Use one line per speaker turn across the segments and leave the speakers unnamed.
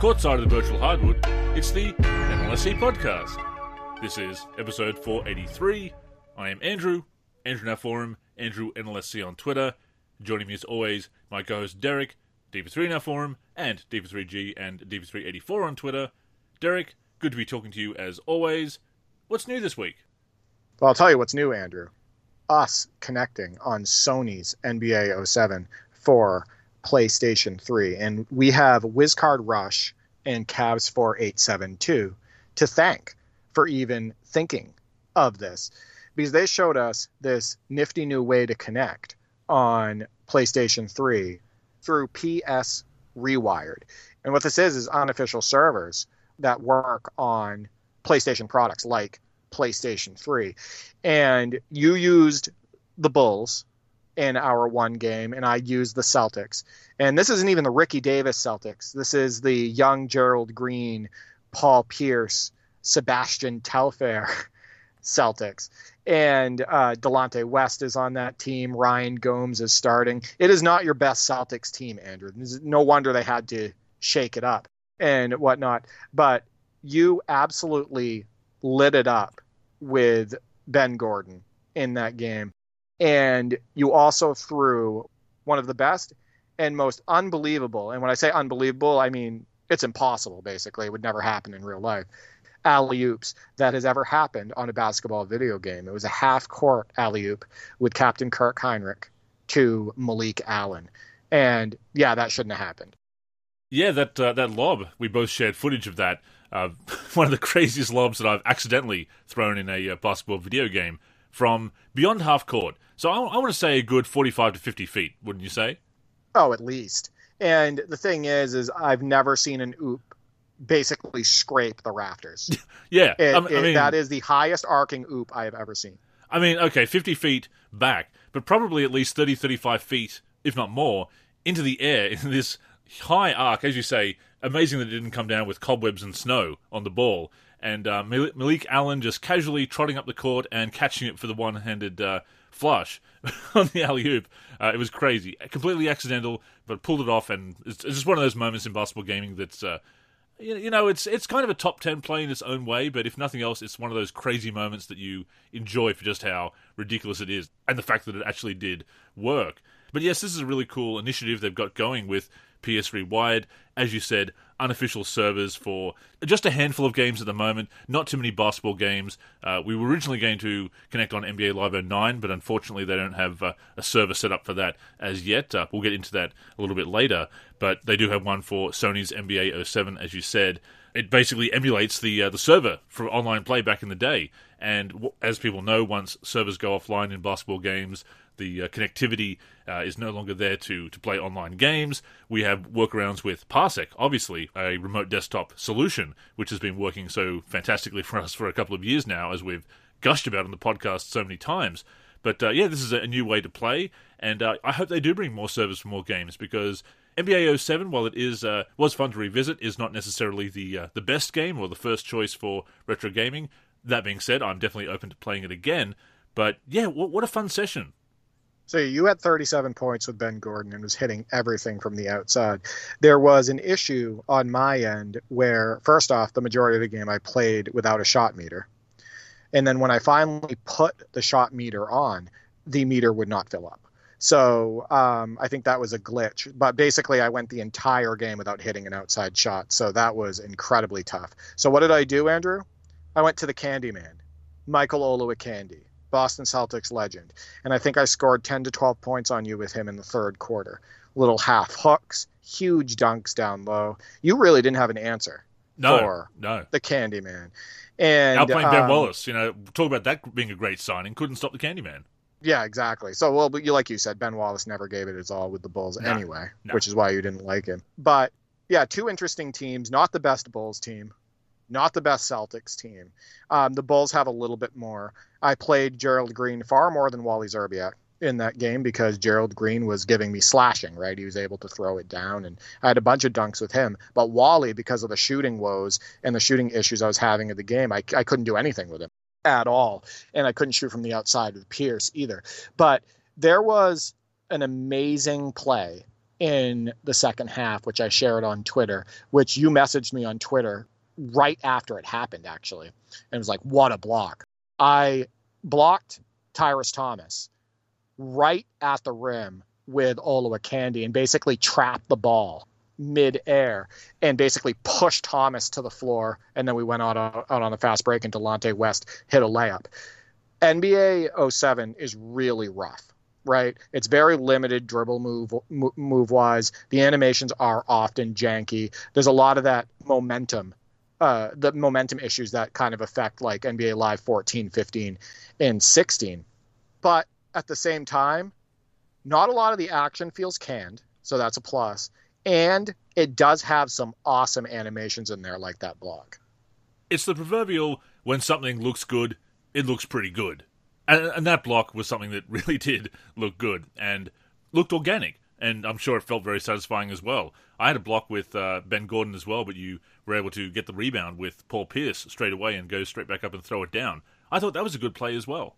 Courtside of the virtual hardwood, it's the NLSC podcast. This is episode 483. I am Andrew, Andrew Now Forum, Andrew NLSC on Twitter. Joining me as always, my co-host Derek, D3 Now Forum, and D3G and D384 on Twitter. Derek, good to be talking to you as always. What's new this week?
Well, I'll tell you what's new, Andrew. Us connecting on Sony's NBA 07 for PlayStation 3. And we have WizCard Rush and Cavs 4872 to thank for even thinking of this because they showed us this nifty new way to connect on PlayStation 3 through PS Rewired. And what this is is unofficial servers that work on PlayStation products like PlayStation 3. And you used the Bulls in our one game, and I used the Celtics. And this isn't even the Ricky Davis Celtics. This is the young Gerald Green, Paul Pierce, Sebastian Telfair Celtics. And uh, Delonte West is on that team. Ryan Gomes is starting. It is not your best Celtics team, Andrew. No wonder they had to shake it up and whatnot. But you absolutely lit it up with Ben Gordon in that game. And you also threw one of the best and most unbelievable, and when I say unbelievable, I mean it's impossible, basically. It would never happen in real life. Alley oops that has ever happened on a basketball video game. It was a half court alley oop with Captain Kirk Hinrich to Malik Allen. And yeah, that shouldn't have happened.
Yeah, that uh, that lob, we both shared footage of that. Uh, one of the craziest lobs that I've accidentally thrown in a uh, basketball video game from beyond half court. So I, I want to say a good 45 to 50 feet, wouldn't you say?
Oh, at least. And the thing is, is I've never seen an oop basically scrape the rafters.
yeah,
it, I mean, that is the highest arcing oop I have ever seen.
I mean, okay, 50 feet back, but probably at least 30, 35 feet, if not more, into the air in this high arc, as you say. Amazing that it didn't come down with cobwebs and snow on the ball. And uh, Malik Allen just casually trotting up the court and catching it for the one handed uh, flush on the alley oop. Uh, it was crazy, completely accidental, but pulled it off. And it's, it's just one of those moments in basketball gaming that's uh, you know, it's it's kind of a top ten play in its own way, but if nothing else, it's one of those crazy moments that you enjoy for just how ridiculous it is and the fact that it actually did work. But yes, this is a really cool initiative they've got going with PS Rewired. As you said, unofficial servers for just a handful of games at the moment. Not too many basketball games. Uh, we were originally going to connect on NBA Live 09, but unfortunately they don't have uh, a server set up for that as yet. Uh, we'll get into that a little bit later, but they do have one for Sony's NBA 07, as you said. It basically emulates the uh, the server for online play back in the day. And as people know, once servers go offline in basketball games, the uh, connectivity uh, is no longer there to, to play online games. We have workarounds with Parsec, obviously, a remote desktop solution, which has been working so fantastically for us for a couple of years now, as we've gushed about on the podcast so many times. But uh, yeah, this is a new way to play, and uh, I hope they do bring more servers for more games because NBA 07, while it is uh, was fun to revisit, is not necessarily the uh, the best game or the first choice for retro gaming. That being said, I'm definitely open to playing it again. But yeah, what, what a fun session!
So you had 37 points with Ben Gordon and was hitting everything from the outside. There was an issue on my end where, first off, the majority of the game I played without a shot meter. And then when I finally put the shot meter on, the meter would not fill up. So um, I think that was a glitch. But basically, I went the entire game without hitting an outside shot. So that was incredibly tough. So what did I do, Andrew? I went to the Candyman, Michael Olowokandi. Boston Celtics legend. And I think I scored 10 to 12 points on you with him in the third quarter. Little half hooks, huge dunks down low. You really didn't have an answer
no,
for
no.
the Candyman. And
outplaying um, Ben Wallace, you know, talk about that being a great signing. Couldn't stop the Candyman.
Yeah, exactly. So, well, but you like you said, Ben Wallace never gave it his all with the Bulls no, anyway, no. which is why you didn't like him. But yeah, two interesting teams. Not the best Bulls team, not the best Celtics team. Um, the Bulls have a little bit more. I played Gerald Green far more than Wally Szczerbiak in that game because Gerald Green was giving me slashing, right? He was able to throw it down, and I had a bunch of dunks with him. But Wally, because of the shooting woes and the shooting issues I was having at the game, I, I couldn't do anything with him at all. And I couldn't shoot from the outside with Pierce either. But there was an amazing play in the second half, which I shared on Twitter, which you messaged me on Twitter right after it happened, actually. And it was like, what a block. I blocked Tyrus Thomas right at the rim with Olowokandi and basically trapped the ball mid-air and basically pushed Thomas to the floor. And then we went out, out on the fast break and Delonte West hit a layup. NBA 07 is really rough right? It's very limited dribble move move wise. The animations are often janky. There's a lot of that momentum, uh, the momentum issues that kind of affect like NBA Live 14, 15, and 16. But at the same time, not a lot of the action feels canned, so that's a plus. And it does have some awesome animations in there, like that block.
It's the proverbial when something looks good, it looks pretty good and, and that block was something that really did look good and looked organic. And I'm sure it felt very satisfying as well. I had a block with uh, Ben Gordon as well, but you were able to get the rebound with Paul Pierce straight away and go straight back up and throw it down. I thought that was a good play as well.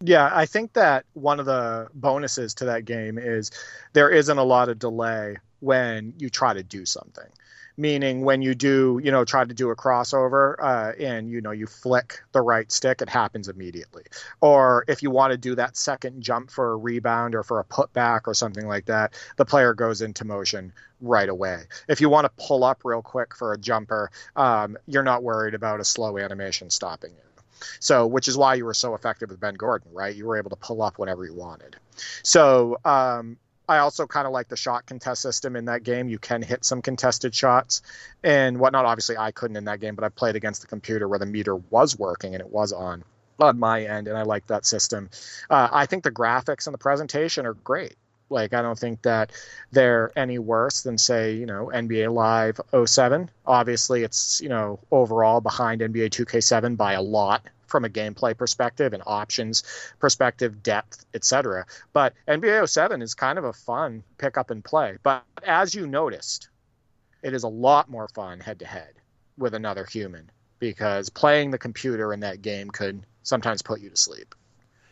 Yeah, I think that one of the bonuses to that game is there isn't a lot of delay when you try to do something meaning when you do you know try to do a crossover uh, and you know you flick the right stick it happens immediately or if you want to do that second jump for a rebound or for a putback or something like that the player goes into motion right away if you want to pull up real quick for a jumper um, you're not worried about a slow animation stopping you so, which is why you were so effective with Ben Gordon, right? You were able to pull up whenever you wanted. So, um, I also kind of like the shot contest system in that game. You can hit some contested shots and whatnot. Obviously, I couldn't in that game, but I played against the computer where the meter was working and it was on on my end, and I like that system. Uh, I think the graphics and the presentation are great. Like, I don't think that they're any worse than, say, you know, NBA Live 07. Obviously, it's, you know, overall behind NBA 2K7 by a lot from a gameplay perspective and options perspective, depth, etc. But NBA 07 is kind of a fun pick up and play. But as you noticed, it is a lot more fun head to head with another human because playing the computer in that game could sometimes put you to sleep.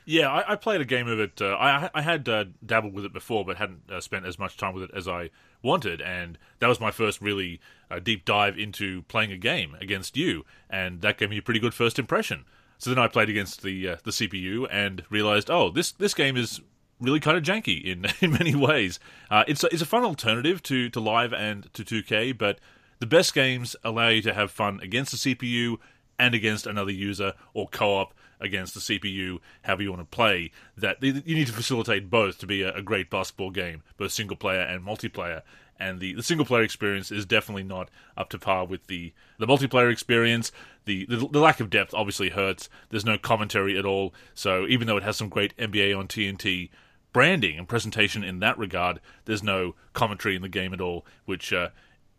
Yeah, I, I played a game of it. Uh, I, I had uh, dabbled with it before, but hadn't uh, spent as much time with it as I wanted, and that was my first really uh, deep dive into playing a game against you, and that gave me a pretty good first impression. So then I played against the uh, the CPU and realized, oh, this this game is really kind of janky in in many ways. Uh, it's a, it's a fun alternative to to live and to 2K, but the best games allow you to have fun against the CPU and against another user or co-op against the CPU, however you want to play. That you need to facilitate both to be a, a great basketball game, both single player and multiplayer and the, the single player experience is definitely not up to par with the, the multiplayer experience. The, the, the lack of depth obviously hurts. There's no commentary at all. So even though it has some great NBA on TNT branding and presentation in that regard, there's no commentary in the game at all, which uh,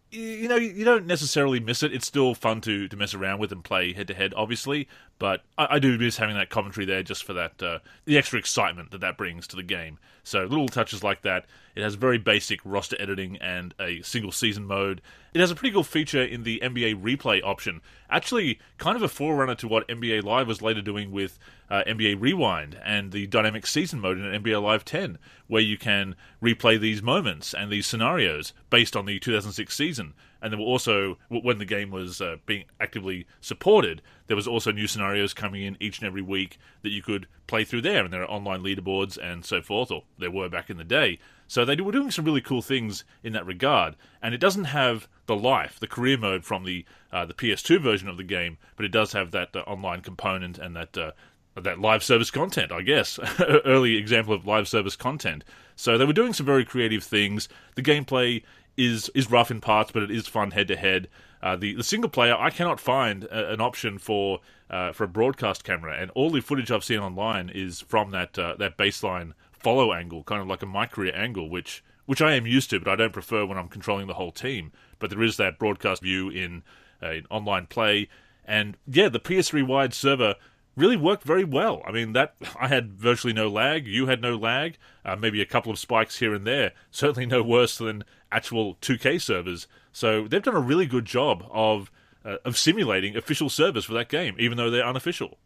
you know you don't necessarily miss it. It's still fun to to mess around with and play head to head, obviously. But I, I, do miss having that commentary there, just for that uh, the extra excitement that that brings to the game. So little touches like that. It has very basic roster editing and a single season mode. It has a pretty cool feature in the NBA replay option. Actually, kind of a forerunner to what NBA Live was later doing with uh, NBA Rewind and the dynamic season mode in NBA Live 10, where you can replay these moments and these scenarios based on the 2006 season. And there were also, when the game was uh, being actively supported, there was also new scenarios coming in each and every week that you could play through there. And there are online leaderboards and so forth, or there were back in the day. So they were doing some really cool things in that regard. And it doesn't have the life, the career mode from the uh, the PS2 version of the game, but it does have that uh, online component and that uh, that live service content, I guess. Early example of live service content. So they were doing some very creative things. The gameplay is is rough in parts, but it is fun head to head. The the single player, I cannot find a, an option for uh, for a broadcast camera, and all the footage I've seen online is from that uh, that baseline follow angle, kind of like a career angle, which which I am used to, but I don't prefer when I'm controlling the whole team. But there is that broadcast view in, uh, in online play, and yeah, the PS Rewired server really worked very well. I mean, that I had virtually no lag. You had no lag. Uh, maybe a couple of spikes here and there. Certainly no worse than actual 2K servers. So they've done a really good job of uh, of simulating official servers for that game, even though they're unofficial.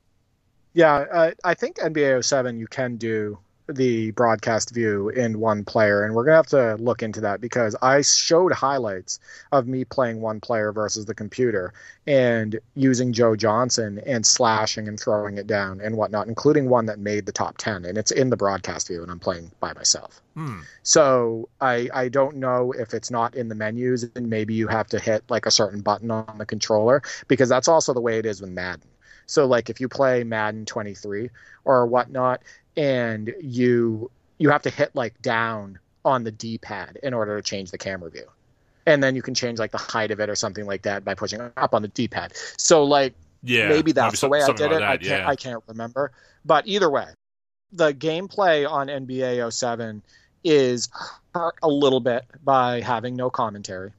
Yeah, uh, I think NBA 07 you can do the broadcast view in one player, and we're gonna have to look into that because I showed highlights of me playing one player versus the computer and using Joe Johnson and slashing and throwing it down and whatnot, including one that made the top ten, and it's in the broadcast view, and I'm playing by myself.
Hmm.
So I I don't know if it's not in the menus, and maybe you have to hit like a certain button on the controller because that's also the way it is with Madden. So like if you play Madden 23 or whatnot, and you you have to hit like down on the D-pad in order to change the camera view, and then you can change like the height of it or something like that by pushing up on the D-pad. So like
Yeah,
maybe that's the way I did it.
like
I can't
yeah.
I can't remember. But either way, the gameplay on NBA 07 is hurt a little bit by having no commentary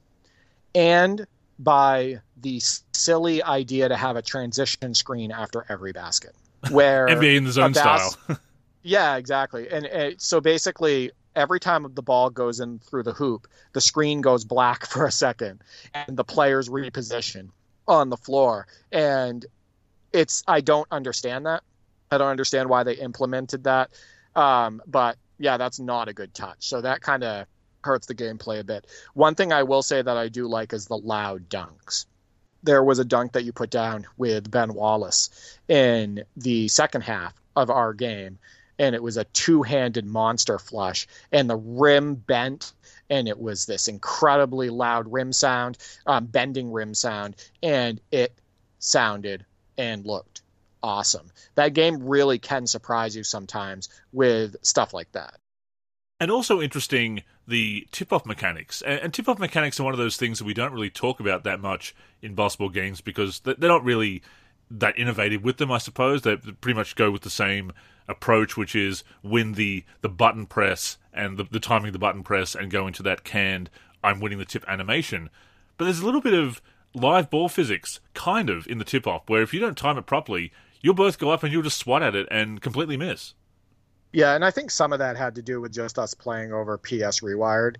and by the silly idea to have a transition screen after every basket. Where
NBA in the zone
bas-
style.
yeah, exactly. And, and so basically, every time the ball goes in through the hoop, the screen goes black for a second, and the players reposition on the floor. And it's I don't understand that. I don't understand why they implemented that. Um, but yeah, that's not a good touch. So that kind of hurts the gameplay a bit. One thing I will say that I do like is the loud dunks. There was a dunk that you put down with Ben Wallace in the second half of our game, and it was a two-handed monster flush, and the rim bent, and it was this incredibly loud rim sound, um, bending rim sound, and it sounded and looked awesome. That game really can surprise you sometimes with stuff like that.
And also interesting, the tip-off mechanics. And, and tip-off mechanics are one of those things that we don't really talk about that much in basketball games because they- they're not really that innovative with them. I suppose they pretty much go with the same approach, which is win the the button press and the, the timing of the button press, and go into that canned "I'm winning the tip" animation. But there's a little bit of live ball physics, kind of, in the tip-off, where if you don't time it properly, you'll both go up and you'll just swat at it and completely miss.
Yeah, and I think some of that had to do with just us playing over PS Rewired,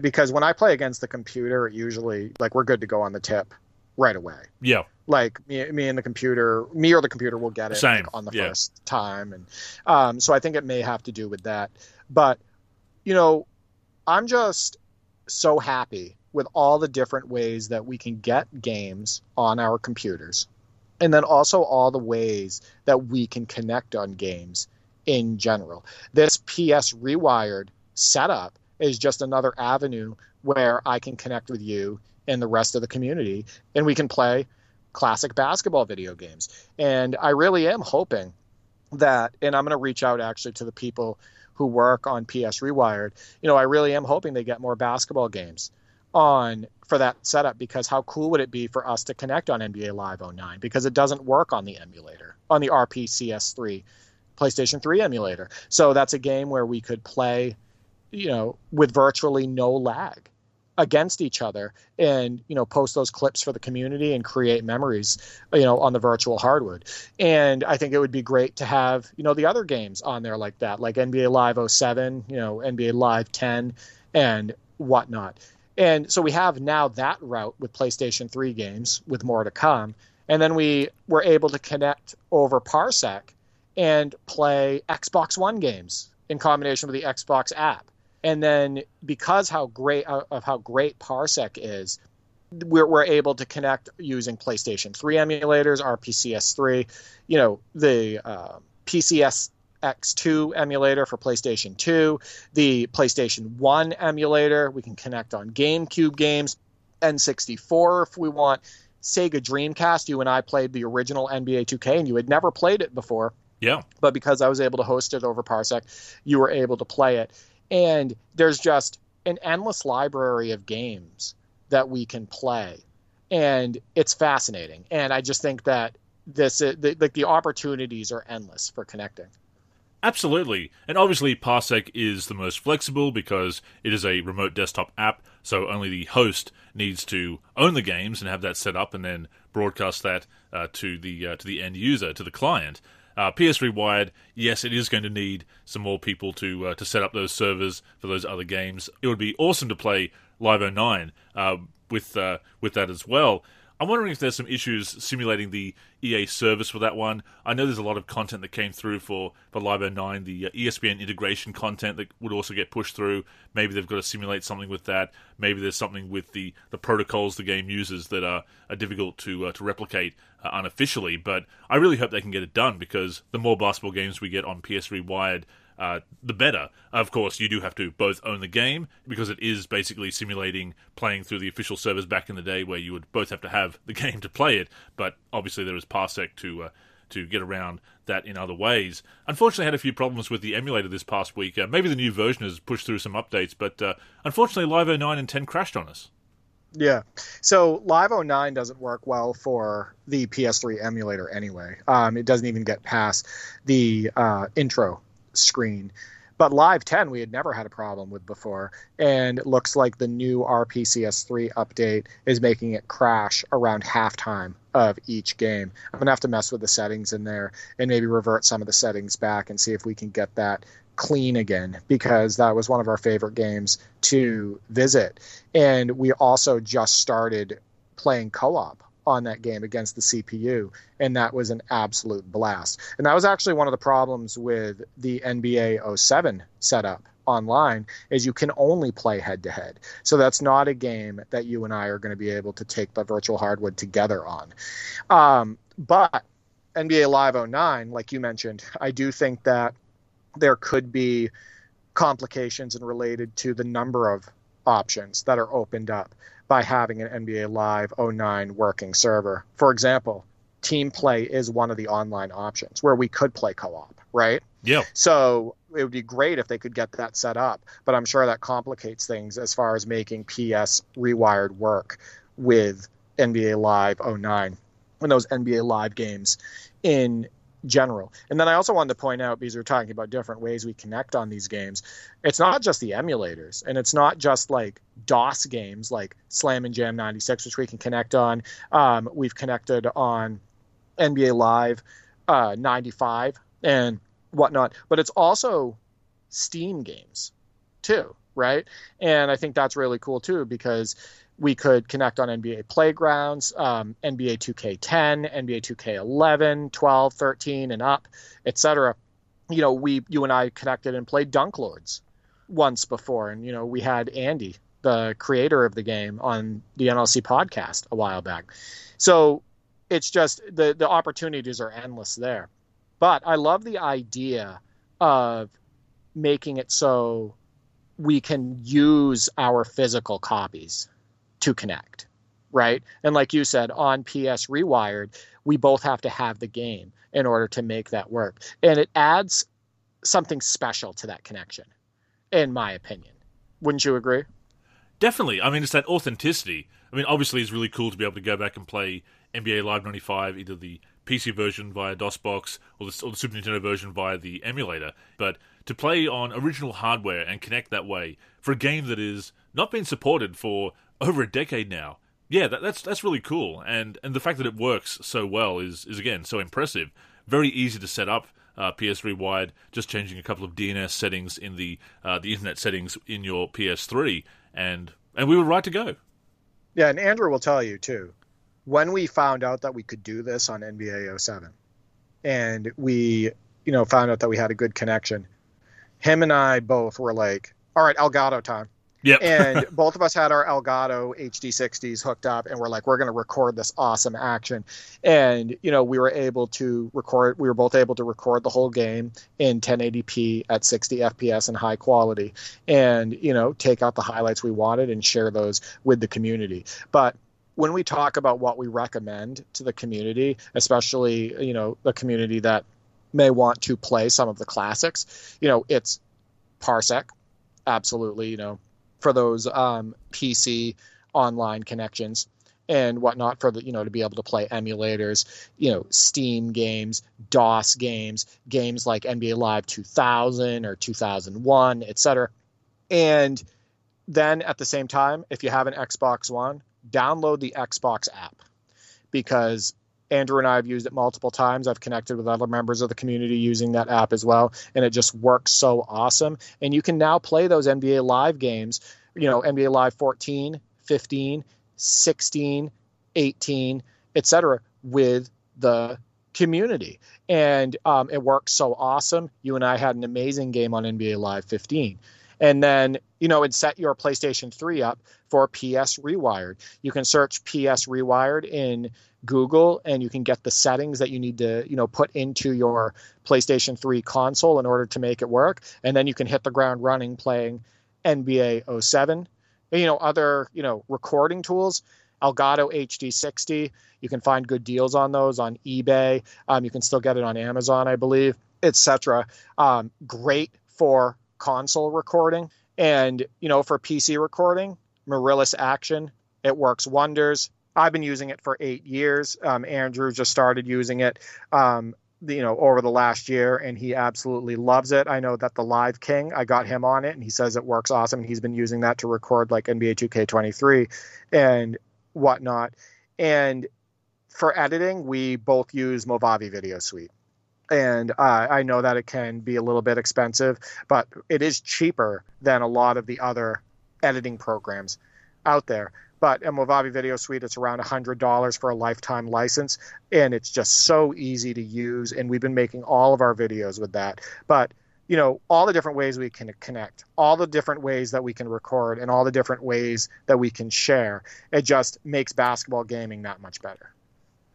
because when I play against the computer, it usually like we're good to go on the tip right away.
Yeah,
Like me, me and the computer, me or the computer will get it
Same,
like, on the
yeah.
first time, and um, so I think it may have to do with that. But you know, I'm just so happy with all the different ways that we can get games on our computers, and then also all the ways that we can connect on games in general. This PS Rewired setup is just another avenue where I can connect with you and the rest of the community, and we can play classic basketball video games. And I really am hoping that, and I'm going to reach out actually to the people who work on PS Rewired. You know, I really am hoping they get more basketball games on for that setup because how cool would it be for us to connect on NBA Live 09 because it doesn't work on the emulator on the RPCS3 PlayStation 3 emulator. So that's a game where we could play, you know, with virtually no lag against each other and you know post those clips for the community and create memories you know on the virtual hardwood. And i think it would be great to have you know the other games on there like that like nba live 07 you know nba live 10 and whatnot. And so we have now that route with playstation 3 games with more to come. And then we were able to connect over parsec and play xbox one games in combination with the xbox app and then because how great uh, of how great Parsec is, we're, we're able to connect using PlayStation 3 emulators, RPCS3, you know, the uh, PCS X2 emulator for PlayStation 2, the PlayStation 1 emulator. We can connect on GameCube games, N64 if we want. Sega Dreamcast, you and I played the original NBA 2K, and you had never played it before
yeah.
but because I was able to host it over Parsec, you were able to play it. And there's just an endless library of games that we can play, and it's fascinating. And I just think that this, uh, the, like the opportunities are endless for connecting.
Absolutely. And obviously, Parsec is the most flexible because it is a remote desktop app, so only the host needs to own the games and have that set up and then broadcast that uh, to the uh, to the end user, to the client. Uh, PS Rewired, yes, it is going to need some more people to uh, to set up those servers for those other games. It would be awesome to play Live 09 uh, with uh, with that as well. I'm wondering if there's some issues simulating the EA service for that one. I know there's a lot of content that came through for, for Live 09, the uh, ESPN integration content that would also get pushed through. Maybe they've got to simulate something with that. Maybe there's something with the, the protocols the game uses that are, are difficult to uh, to replicate uh, unofficially. But I really hope they can get it done because the more basketball games we get on PS Rewired, uh, the better. Of course, you do have to both own the game because it is basically simulating playing through the official servers back in the day, where you would both have to have the game to play it. But obviously, there is Parsec to uh, to get around that in other ways. Unfortunately, I had a few problems with the emulator this past week. Uh, maybe the new version has pushed through some updates, but uh, unfortunately, Live 09 and 10 crashed on us.
Yeah. So Live 09 doesn't work well for the PS3 emulator anyway. Um, it doesn't even get past the uh, intro screen. But Live 10 we had never had a problem with before, and it looks like the new RPCS3 update is making it crash around halftime of each game. I'm gonna have to mess with the settings in there and maybe revert some of the settings back and see if we can get that clean again because that was one of our favorite games to visit. And we also just started playing co-op on that game against the CPU, and that was an absolute blast. And that was actually one of the problems with the NBA 07 setup online is you can only play head to head. So that's not a game that you and I are going to be able to take the virtual hardwood together on. Um, but NBA Live 09, like you mentioned, I do think that there could be complications and related to the number of options that are opened up by having an NBA Live 09 working server. For example, team play is one of the online options where we could play co-op, right?
Yeah.
So it would be great if they could get that set up, but I'm sure that complicates things as far as making PS rewired work with NBA Live 09 and those NBA Live games in general. And then I also wanted to point out because we are talking about different ways we connect on these games. It's not just the emulators, and it's not just like DOS games like Slam and Jam 96, which we can connect on. Um, we've connected on NBA Live uh, 95 and whatnot, but it's also Steam games too, right? And I think that's really cool too because we could connect on NBA playgrounds, um, NBA 2K10, NBA 2K11, 12, 13, and up, etc. You know, we, you and I connected and played Dunk Lords once before, and you know, we had Andy, the creator of the game, on the NLSC podcast a while back. So it's just the the opportunities are endless there. But I love the idea of making it so we can use our physical copies to connect, right? And like you said, on PS Rewired, we both have to have the game in order to make that work. And it adds something special to that connection, in my opinion. Wouldn't you agree?
Definitely. I mean, it's that authenticity. I mean, obviously, it's really cool to be able to go back and play NBA Live 95, either the PC version via DOSBox or the, or the Super Nintendo version via the emulator. But to play on original hardware and connect that way for a game that is not been supported for over a decade now. Yeah, that, that's that's really cool, and and the fact that it works so well is is again so impressive. Very easy to set up. Uh, PS Rewired, just changing a couple of DNS settings in the uh, the internet settings in your PS3, and and we were right to go.
Yeah, and Andrew will tell you too. When we found out that we could do this on NBA 07, and we you know found out that we had a good connection, him and I both were like, "All right, Elgato time."
Yep.
and both of us had our Elgato HD60s hooked up, and we're like, we're going to record this awesome action. And you know, we were able to record. We were both able to record the whole game in 1080p at 60 FPS and high quality, and you know, take out the highlights we wanted and share those with the community. But when we talk about what we recommend to the community, especially you know the community that may want to play some of the classics, you know, it's Parsec, absolutely, you know, for those um, PC online connections and whatnot for the you know to be able to play emulators you know steam games dos games games like nba live 2000 or 2001 etc and then at the same time if you have an xbox one download the xbox app because andrew and i have used it multiple times i've connected with other members of the community using that app as well and it just works so awesome and you can now play those nba live games you know, NBA Live 14, 15, 16, 18, etc., with the community. And um, it works so awesome. You and I had an amazing game on NBA Live 15. And then, you know, and set your PlayStation 3 up for PS Rewired. You can search PS Rewired in Google and you can get the settings that you need to, you know, put into your PlayStation 3 console in order to make it work. And then you can hit the ground running playing NBA 07. And, you know, other, you know, recording tools. Elgato HD60. You can find good deals on those on eBay. Um, you can still get it on Amazon, I believe, etc. Um, great for console recording and you know for PC recording. Mirillis Action, it works wonders. I've been using it for eight years. Um, Andrew just started using it. Um, you know over the last year and he absolutely loves it i know that the live king i got him on it and he says it works awesome and he's been using that to record like nba 2k23 and whatnot. And for editing, we both use Movavi Video Suite. And uh, I know that it can be a little bit expensive, but it is cheaper than a lot of the other editing programs out there. But in Movavi Video Suite, it's around $100 for a lifetime license, and it's just so easy to use. And we've been making all of our videos with that. But you know all the different ways we can connect all the different ways that we can record and all the different ways that we can share it just makes basketball gaming that much better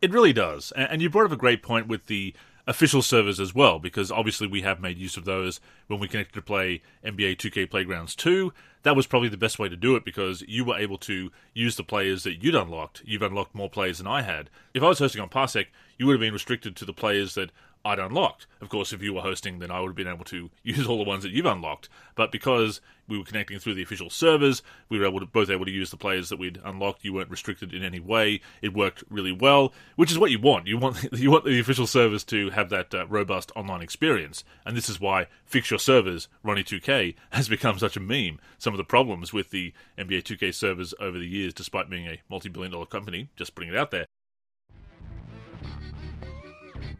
it really does and you brought up a great point with the official servers as well because obviously we have made use of those when we connected to play NBA 2K Playgrounds 2 that was probably the best way to do it because you were able to use the players that you'd unlocked. You've unlocked more players than I had. If I was hosting on Parsec you would have been restricted to the players that I'd unlocked. Of course, if you were hosting, then I would have been able to use all the ones that you've unlocked. But because we were connecting through the official servers, we were able to, both able to use the players that we'd unlocked. You weren't restricted in any way. It worked really well, which is what you want. You want you want the official servers to have that uh, robust online experience, and this is why fix your servers, Ronnie 2K, has become such a meme. Some of the problems with the NBA 2K servers over the years, despite being a multi-billion dollar company, just putting it out there,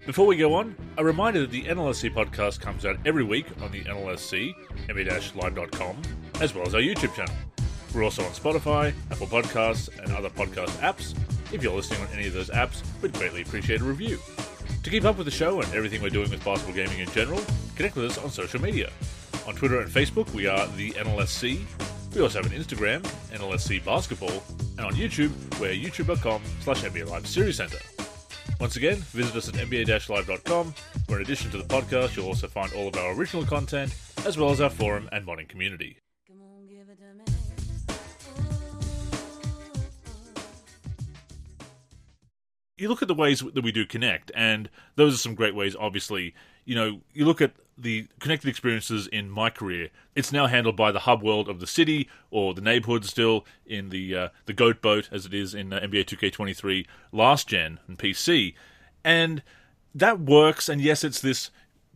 before we go on, a reminder that the NLSC podcast comes out every week on the NLSC, nba-live.com, as well as our YouTube channel. We're also on Spotify, Apple Podcasts, and other podcast apps. If you're listening on any of those apps, we'd greatly appreciate a review. To keep up with the show and everything we're doing with basketball gaming in general, connect with us on social media. On Twitter and Facebook, we are the NLSC. We also have an Instagram, NLSC Basketball, and on YouTube, we're youtube.com slash NBA Live Series Center. Once again, visit us at nba-live.com, where in addition to the podcast, you'll also find all of our original content, as well as our forum and modding community. You look at the ways that we do connect, and those are some great ways, obviously. You know, you look at the connected experiences in my career, it's now handled by the hub world of the city or the neighborhood still in the uh, the goat boat as it is in uh, NBA 2K23 last gen and PC, and that works. And yes, it's this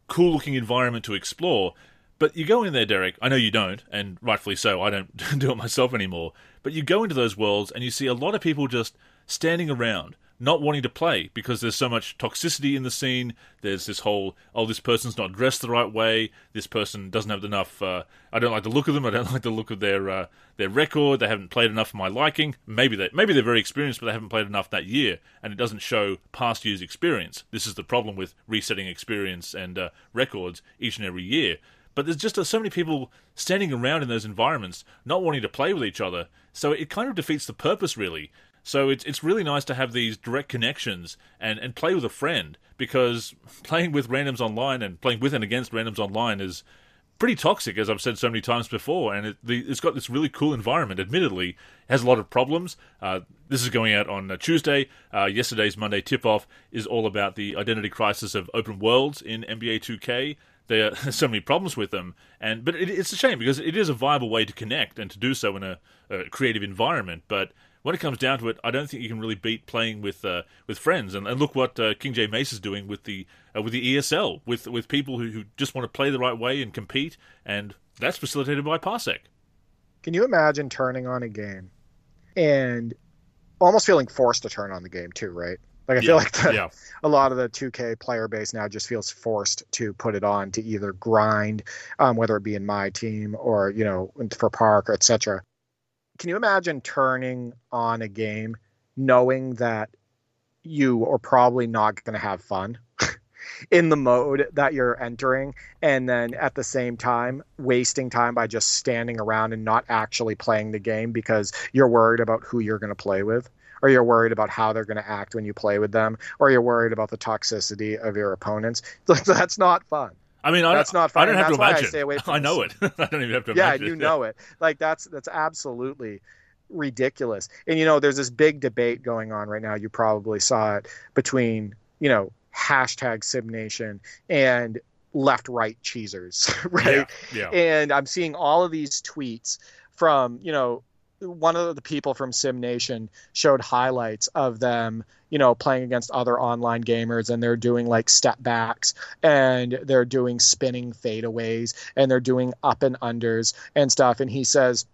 cool looking environment to explore. But you go in there, Derek. I know you don't, and rightfully so. I don't do it myself anymore. But you go into those worlds and you see a lot of people just standing around not wanting to play because there's so much toxicity in the scene. There's this whole, oh, this person's not dressed the right way. This person doesn't have enough. Uh, I don't like the look of them. I don't like the look of their uh, their record. They haven't played enough for my liking. Maybe they maybe they're very experienced, but they haven't played enough that year, and it doesn't show past years' experience. This is the problem with resetting experience and uh, records each and every year. But there's just uh, so many people standing around in those environments, not wanting to play with each other. So it kind of defeats the purpose, really. So it's it's really nice to have these direct connections and, and play with a friend because playing with randoms online and playing with and against randoms online is pretty toxic, as I've said so many times before. And it, it's got this really cool environment. Admittedly, it has a lot of problems. Uh, this is going out on uh, Tuesday. Uh, yesterday's Monday tip off is all about the identity crisis of open worlds in NBA 2K. There are so many problems with them, and but it, it's a shame because it is a viable way to connect and to do so in a, a creative environment. But when it comes down to it, I don't think you can really beat playing with uh, with friends. And, and look what uh, King J Mace is doing with the uh, with the ESL with with people who, who just want to play the right way and compete, and that's facilitated by Parsec.
Can you imagine turning on a game and almost feeling forced to turn on the game too, right? Like I yeah, feel like the, yeah. a lot of the 2K player base now just feels forced to put it on to either grind, um, whether it be in my team or you know for Park or etc can you imagine turning on a game knowing that you are probably not going to have fun in the mode that you're entering and then at the same time wasting time by just standing around and not actually playing the game because you're worried about who you're going to play with? Or you're worried about how they're going to act when you play with them? Or you're worried about the toxicity of your opponents? That's not fun
I mean, I,
that's not fun.
I don't have
that's
to imagine.
I, stay away from
I know it. I don't even have to imagine.
yeah, you know it. Like that's that's absolutely ridiculous. And you know, there's this big debate going on right now. You probably saw it between you know hashtag SimNation and left right cheesers, right?
Yeah, yeah.
And I'm seeing all of these tweets from you know one of the people from Sim Nation showed highlights of them, you know, playing against other online gamers and they're doing like step backs and they're doing spinning fadeaways and they're doing up and unders and stuff. And he says,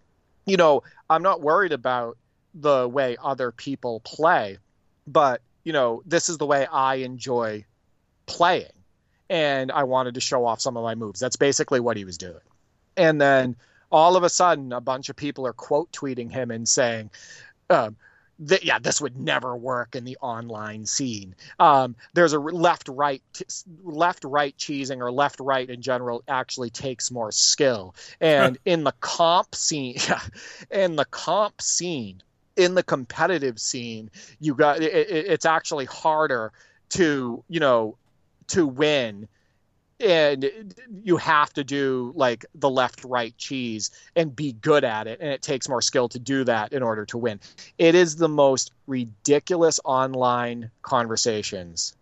you know, I'm not worried about the way other people play, but, you know, this is the way I enjoy playing. And I wanted to show off some of my moves. That's basically what he was doing. And then all of a sudden a bunch of people are quote tweeting him and saying um, th- yeah this would never work in the online scene. Um, there's a left right left right cheesing or left right in general actually takes more skill. And in the comp scene in the comp scene in the competitive scene you got it, it's actually harder to you know to win and you have to do like the left right cheese and be good at it and it takes more skill to do that in order to win. It is the most ridiculous online conversations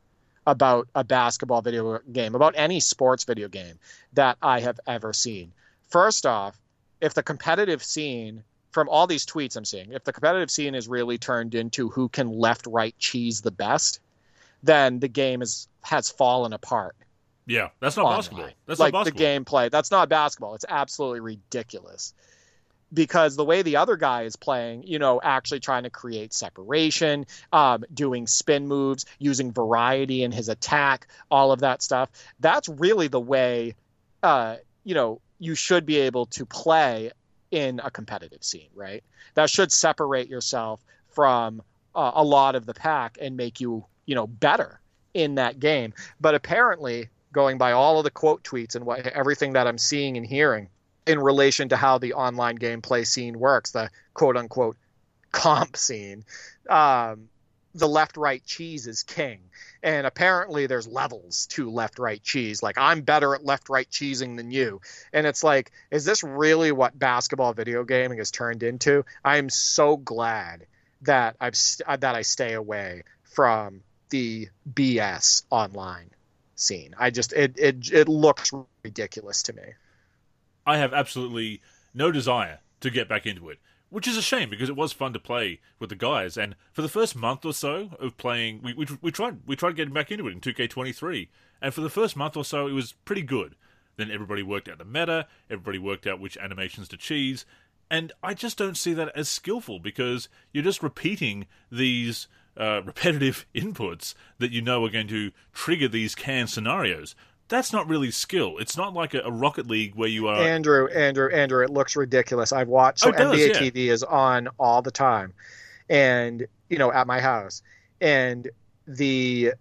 about a basketball video game about any sports video game that i have ever seen. First off if the competitive scene from all these tweets i'm seeing if the competitive scene is really turned into who can left right cheese the best then the game is has fallen apart
yeah, that's not
online.
basketball. That's
like
not
the
basketball.
gameplay. That's not basketball. It's absolutely ridiculous. Because the way the other guy is playing, you know, actually trying to create separation, um, doing spin moves, using variety in his attack, all of that stuff. That's really the way, uh, you know, you should be able to play in a competitive scene, right? That should separate yourself from uh, a lot of the pack and make you, you know, better in that game. But apparently, going by all of the quote tweets and what everything that I'm seeing and hearing in relation to how the online gameplay scene works, the quote unquote comp scene. Um, the left right cheese is king. And apparently there's levels to left right cheese. Like I'm better at left right cheesing than you. And it's like, is this really what basketball video gaming has turned into? I am so glad that I've that I stay away from the BS online scene. I just it it it looks ridiculous to me.
I have absolutely no desire to get back into it, which is a shame because it was fun to play with the guys. And for the first month or so of playing, we we, we tried we tried getting back into it in 2K23, and for the first month or so, it was pretty good. Then everybody worked out the meta, everybody worked out which animations to cheese, and I just don't see that as skillful because you're just repeating these uh, repetitive inputs that you know are going to trigger these canned scenarios. That's not really skill. It's not like a, a Rocket League where you are.
Andrew, Andrew, Andrew, it looks ridiculous. I've watched so
Oh, does,
NBA
yeah.
TV is on all the time, and you know at my house, and the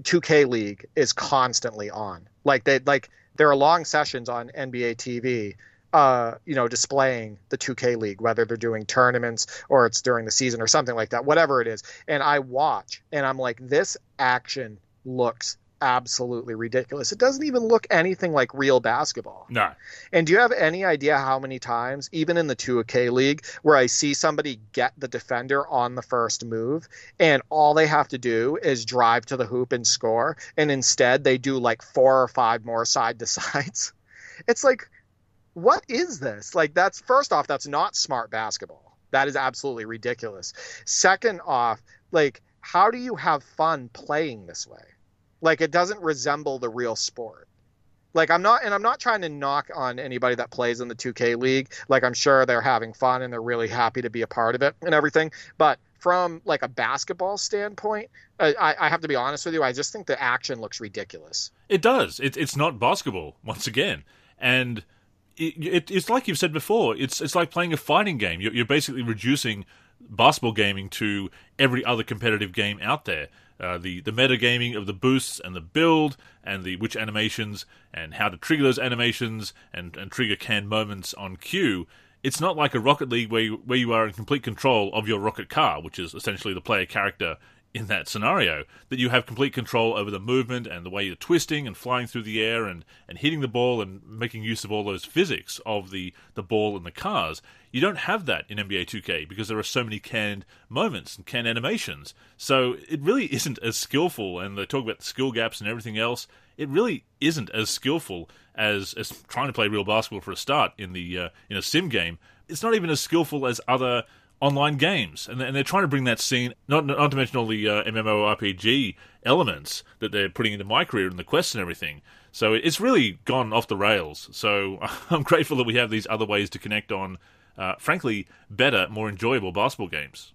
2K League is constantly on. Like they like there are long sessions on NBA TV uh, you know, displaying the 2K League, whether they're doing tournaments or it's during the season or something like that, whatever it is. And I watch and I'm like, this action looks absolutely ridiculous. It doesn't even look anything like real basketball.
No.
And do you have any idea how many times, even in the 2K League, where I see somebody get the defender on the first move and all they have to do is drive to the hoop and score, and instead they do like four or five more side to sides? It's like, what is this? Like, that's first off, that's not smart basketball. That is absolutely ridiculous. Second off, like, how do you have fun playing this way? Like, it doesn't resemble the real sport like I'm not and I'm not trying to knock on anybody that plays in the 2K league. Like I'm sure they're having fun and they're really happy to be a part of it and everything. But from like a basketball standpoint, I, I have to be honest with you. I just think the action looks ridiculous.
It does. It, it's not basketball once again, and it, it, it's like you've said before. It's it's like playing a fighting game. You're, you're basically reducing basketball gaming to every other competitive game out there. Uh, the the metagaming of the boosts and the build and the which animations and how to trigger those animations and, and trigger canned moments on cue. It's not like a Rocket League where you, where you are in complete control of your rocket car, which is essentially the player character in that scenario that you have complete control over the movement and the way you're twisting and flying through the air and, and hitting the ball and making use of all those physics of the, the ball and the cars. You don't have that in NBA 2K because there are so many canned moments and canned animations. So it really isn't as skillful, and they talk about the skill gaps and everything else. It really isn't as skillful as, as trying to play real basketball for a start in the uh, in a sim game. It's not even as skillful as other online games, and, they're trying to bring that scene. Not not to mention all the uh, MMORPG elements that they're putting into my career and the quests and everything. So it's really gone off the rails. So I'm grateful that we have these other ways to connect on, uh, frankly, better, more enjoyable basketball games.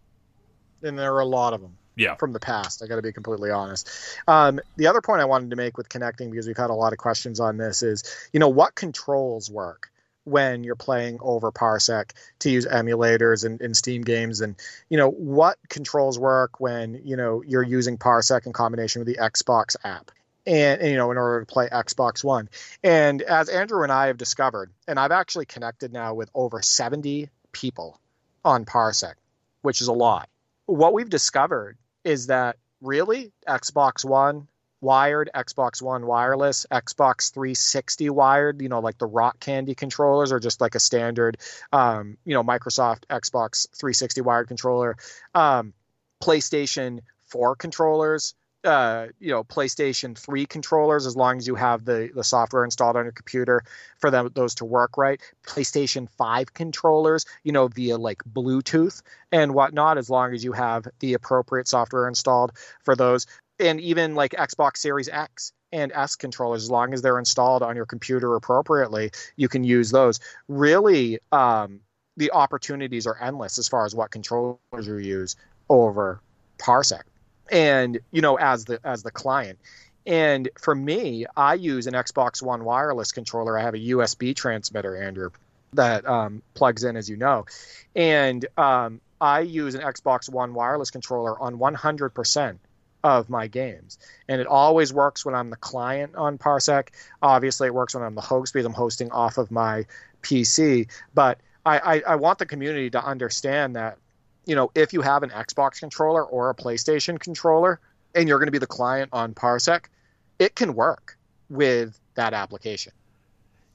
And there are a lot of them.
Yeah.
From the past, I got to be completely honest. Um, the other point I wanted to make with connecting, because we've had a lot of questions on this, is you know what controls work when you're playing over parsec to use emulators and, and steam games and you know what controls work when you know you're using parsec in combination with the xbox app and, and, you know in order to play xbox one. And as andrew and i have discovered and i've actually connected now with over 70 people on parsec which is a lot. What we've discovered is that really xbox one wired, Xbox One wireless, Xbox 360 wired, you know, like the Rock Candy controllers or just like a standard, um, you know, Microsoft Xbox 360 wired controller, um, PlayStation 4 controllers, uh, you know, PlayStation 3 controllers, as long as you have the, the software installed on your computer for them, those to work right. PlayStation 5 controllers, you know, via like Bluetooth and whatnot, as long as you have the appropriate software installed for those and even like Xbox Series X and S controllers, as long as they're installed on your computer appropriately, you can use those. Really, um, the opportunities are endless as far as what controllers you use over Parsec, and you know, as the as the client. And for me, I use an Xbox One wireless controller. I have a USB transmitter, Andrew, that um, plugs in, as you know, and um, I use an Xbox One wireless controller on 100% of my games. And it always works when I'm the client on Parsec. Obviously, it works when I'm the host because I'm hosting off of my PC. But I, I, I want the community to understand that, you know, if you have an Xbox controller or a PlayStation controller and you're going to be the client on Parsec, it can work with that application.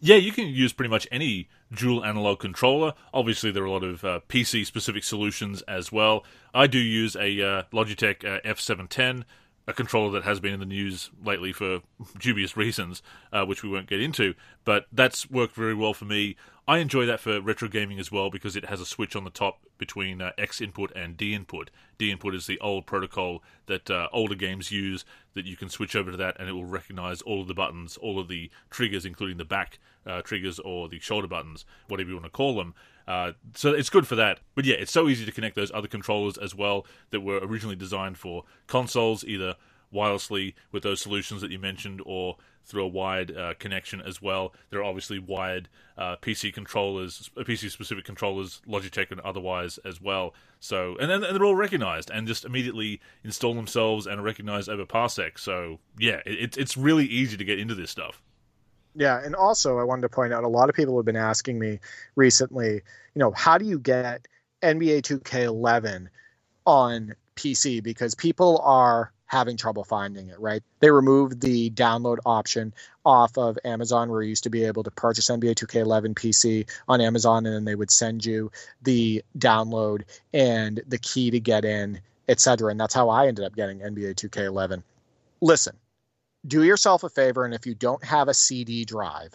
Yeah, you can use pretty much any dual analog controller. Obviously, there are a lot of uh, PC specific solutions as well. I do use a uh, Logitech uh, F710, a controller that has been in the news lately for dubious reasons, uh, which we won't get into, but that's worked very well for me. I enjoy that for retro gaming as well because it has a switch on the top between uh, X input and D input. D input is the old protocol that uh, older games use that you can switch over to that and it will recognize all of the buttons, all of the triggers, including the back uh, triggers or the shoulder buttons, whatever you want to call them. Uh, so it's good for that. But yeah, it's so easy to connect those other controllers as well that were originally designed for consoles, either wirelessly with those solutions that you mentioned or through a wired uh, connection as well. There are obviously wired uh, PC controllers, PC specific controllers, Logitech and otherwise as well. So, and then and they're all recognized and just immediately install themselves and are recognized over Parsec. So, yeah, it, it's really easy to get into this stuff.
Yeah, and also I wanted to point out a lot of people have been asking me recently, you know, how do you get NBA 2K11 on PC because people are having trouble finding it, right? They removed the download option off of Amazon where you used to be able to purchase NBA 2K11 PC on Amazon and then they would send you the download and the key to get in, etc. And that's how I ended up getting NBA 2K11. Listen, do yourself a favor and if you don't have a CD drive,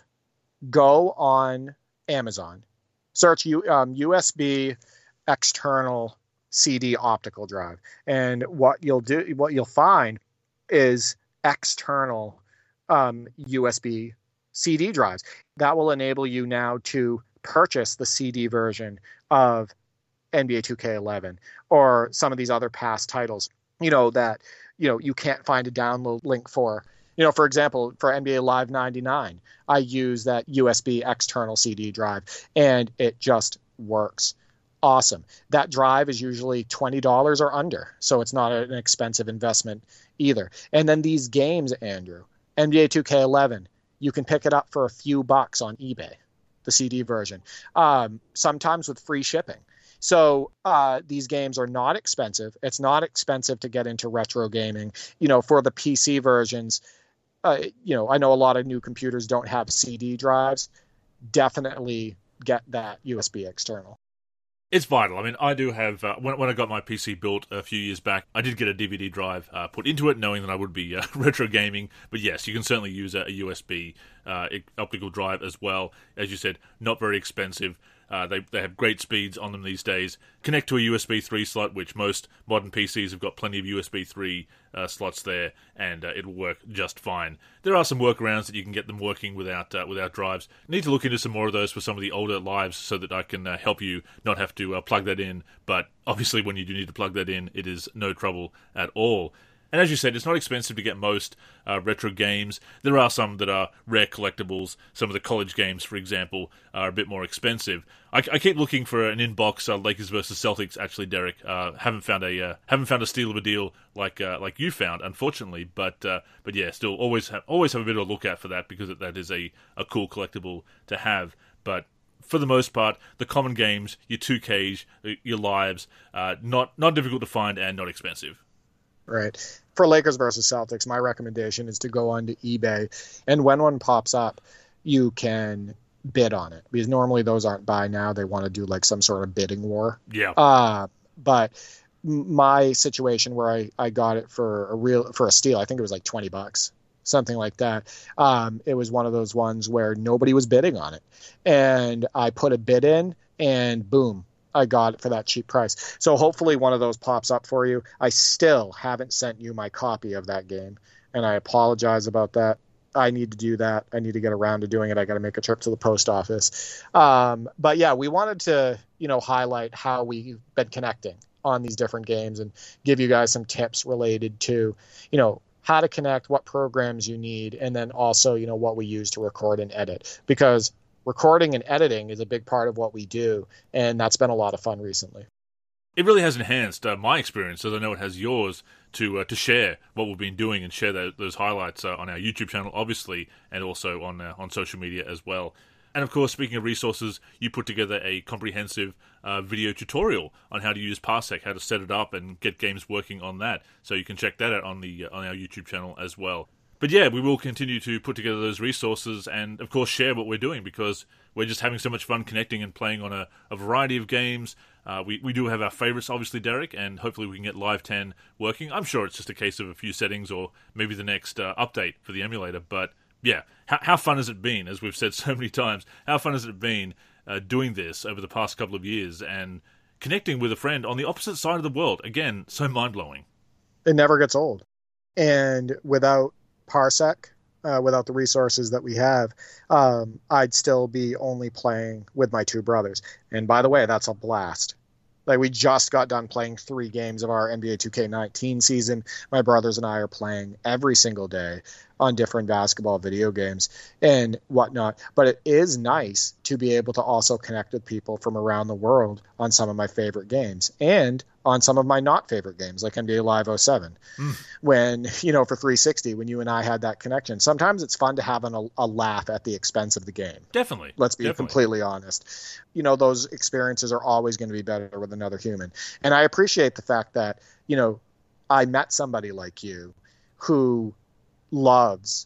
go on Amazon, search U, um, USB external CD optical drive. And what you'll do, what you'll find is external um, USB CD drives. That will enable you now to purchase the CD version of NBA 2K11 or some of these other past titles. You know that you know you can't find a download link for. You know, for example, for NBA Live 99, I use that USB external CD drive, and it just works awesome. That drive is usually $20 or under, so it's not an expensive investment either. And then these games, Andrew, NBA 2K11, you can pick it up for a few bucks on eBay, the CD version, um, sometimes with free shipping. So uh, these games are not expensive. It's not expensive to get into retro gaming. You know, for the PC versions, uh, you know, I know a lot of new computers don't have CD drives. Definitely get that USB external.
It's vital. I mean, I do have uh, when, when I got my PC built a few years back, I did get a DVD drive uh, put into it, knowing that I would be uh, retro gaming. But yes, you can certainly use a, a USB uh, optical drive as well. As you said, not very expensive. Uh, they, they have great speeds on them these days. Connect to a USB 3 slot, which most modern PCs have got plenty of USB 3 uh, slots there, and uh, it'll work just fine. There are some workarounds that you can get them working without uh, without drives. Need to look into some more of those for some of the older lives so that I can uh, help you not have to uh, plug that in. But obviously, when you do need to plug that in, it is no trouble at all. And as you said, it's not expensive to get most uh, retro games. There are some that are rare collectibles. Some of the college games, for example, are a bit more expensive. I, I keep looking for an inbox uh, Lakers versus Celtics. Actually, Derek, uh, haven't found a uh, haven't found a steal of a deal like uh, like you found, unfortunately. But uh, but yeah, still always have, always have a bit of a look out for that because that is a, a cool collectible to have. But for the most part, the common games, your 2Ks, your lives, not not difficult to find and not expensive
right? For Lakers versus Celtics, my recommendation is to go onto eBay, and when one pops up, you can bid on it because normally those aren't buy now. They want to do like some sort of bidding war.
Yeah.
Uh, but my situation where I, I got it for a real for a steal, I think it was like twenty bucks, something like that. Um, it was one of those ones where nobody was bidding on it, and I put a bid in, and boom, I got it for that cheap price. So hopefully one of those pops up for you. I still haven't sent you my copy of that game, and I apologize about that. I need to do that. I need to get around to doing it. I got to make a trip to the post office. Um, but yeah, we wanted to, you know, highlight how we've been connecting on these different games and give you guys some tips related to, you know, how to connect, what programs you need, and then also, you know, what we use to record and edit. Because recording and editing is a big part of what we do, and that's been a lot of fun recently.
It really has enhanced uh, my experience, as I know it has yours, to uh, to share what we've been doing and share that, those highlights uh, on our YouTube channel, obviously, and also on uh, on social media as well. And of course, speaking of resources, you put together a comprehensive uh, video tutorial on how to use Parsec, how to set it up, and get games working on that. So you can check that out on the uh, on our YouTube channel as well but yeah, we will continue to put together those resources and, of course, share what we're doing because we're just having so much fun connecting and playing on a, a variety of games. Uh, we, we do have our favorites, obviously, Derek, and hopefully we can get Live 10 working. I'm sure it's just a case of a few settings or maybe the next uh, update for the emulator. But yeah, how, how, fun has it been, as we've said so many times, how fun has it been uh, doing this over the past couple of years and connecting with a friend on the opposite side of the world? Again, so mind blowing.
It never gets old. And without parsec uh, without the resources that we have, um, I'd still be only playing with my two brothers. And by the way, that's a blast. Like we just got done playing three games of our NBA 2K19 season. My brothers and I are playing every single day on different basketball video games and whatnot. But it is nice to be able to also connect with people from around the world on some of my favorite games and on some of my not favorite games like NBA Live 07. Mm. When, you know, for 360, when you and I had that connection, sometimes it's fun to have an, a, a laugh at the expense of the game.
Definitely.
Let's be
Definitely.
completely honest. You know, those experiences are always going to be better with another human. And I appreciate the fact that, you know, I met somebody like you who loves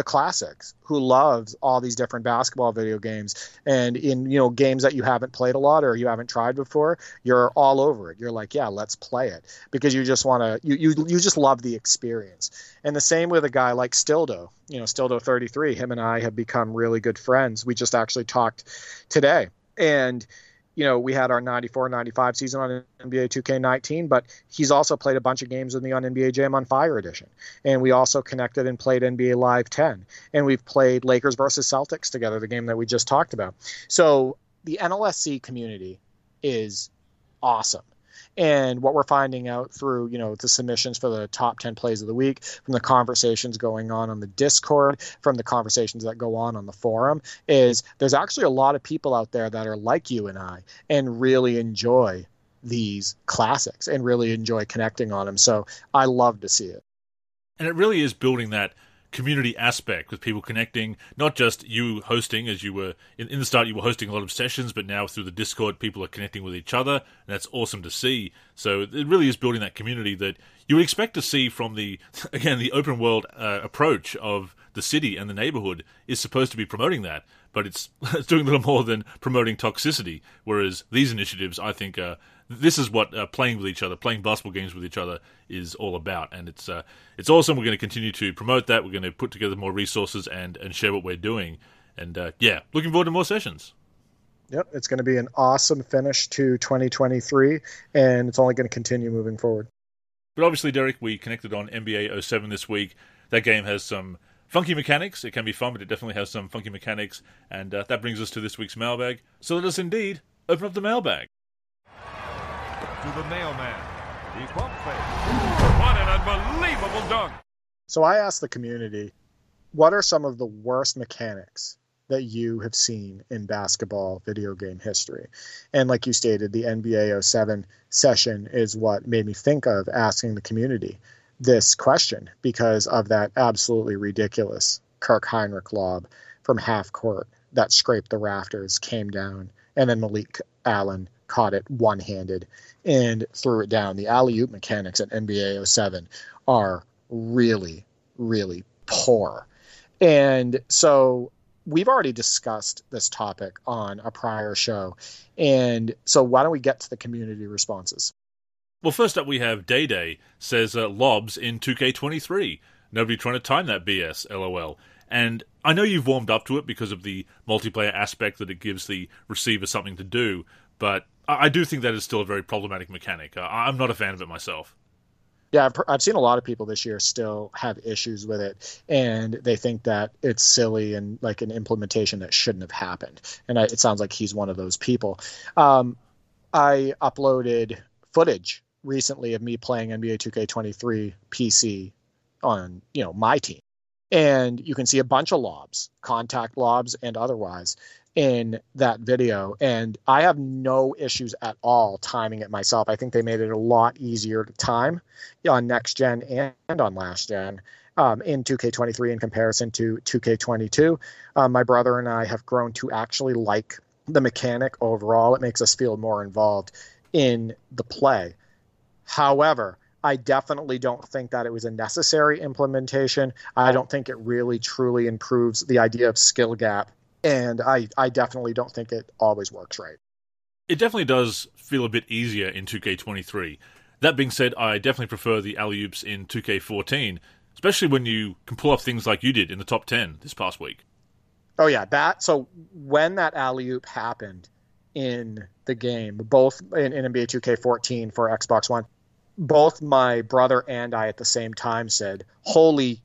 the classics who loves all these different basketball video games. And in you know games that you haven't played a lot or you haven't tried before you're all over it. You're like yeah let's play it. Because you just want to you, you you just love the experience. And the same with a guy like stildo. You know stildo 33 him and i have become really good friends. We just actually talked today. And you know, we had our 94 95 season on NBA 2K19, but he's also played a bunch of games with me on NBA Jam on Fire Edition. And we also connected and played NBA Live 10. And we've played Lakers versus Celtics together, the game that we just talked about. So the NLSC community is awesome And what we're finding out through, you know, the submissions for the top 10 plays of the week, from the conversations going on on the Discord, from the conversations that go on on the forum, is there's actually a lot of people out there that are like you and I and really enjoy these classics and really enjoy connecting on them. So I love to see it.
And it really is building that community aspect with people connecting, not just you hosting as you were in, in, the start, you were hosting a lot of sessions, but now through the Discord, people are connecting with each other, and that's awesome to see. So it really is building that community that you would expect to see from the, again, the open world uh, approach of the city and the neighborhood is supposed to be promoting that, but it's, it's doing a little more than promoting toxicity. Whereas these initiatives, I think, are this is what uh, playing with each other, playing basketball games with each other, is all about, and it's uh, it's awesome. We're going to continue to promote that. We're going to put together more resources and and share what we're doing, and uh, yeah, looking forward to more sessions.
Yep, it's going to be an awesome finish to 2023, and it's only going to continue moving forward.
But obviously, Derek, we connected on NBA 07 this week. That game has some funky mechanics. It can be fun, but it definitely has some funky mechanics, and uh, that brings us to this week's mailbag. So let us indeed open up the mailbag
to the mailman. The pump. What an unbelievable dunk!
So I asked the community, what are some of the worst mechanics that you have seen in basketball video game history? And like you stated, the NBA 07 session is what made me think of asking the community this question because of that absolutely ridiculous Kirk Hinrich lob from half court that scraped the rafters, came down, and then Malik Allen caught it one handed and threw it down. The alley oop mechanics at NBA 07 are really, really poor. And so we've already discussed this topic on a prior show. And so why don't we get to the community responses?
Well, first up, we have Day Day says uh, lobs in 2K23. Nobody trying to time that BS, lol. And I know you've warmed up to it because of the multiplayer aspect that it gives the receiver something to do, but I do think that is still a very problematic mechanic. I'm not a fan of it myself.
Yeah, I've, I've seen a lot of people this year still have issues with it, and they think that it's silly and like an implementation that shouldn't have happened. And I, it sounds like he's one of those people. Um, I uploaded footage recently of me playing NBA 2K23 PC on you know my team, and you can see a bunch of lobs, contact lobs and otherwise, in that video and i have no issues at all timing it myself. I think they made it a lot easier to time on next gen and on last gen um, in 2k23 in comparison to 2k22 um, my brother and i have grown to actually like the mechanic overall. It makes us feel more involved in the play. However I definitely don't think that it was a necessary implementation. I don't think it really truly improves the idea of skill gap and I I definitely don't think it always works right.
It definitely does feel a bit easier in 2K23. That being said, I definitely prefer the alley oops in 2K14, especially when you can pull off things like you did in the top 10 this past week.
Oh yeah, that so when that alley oop happened in the game, both in, in NBA 2K14 for Xbox One, both my brother and I at the same time said, "Holy,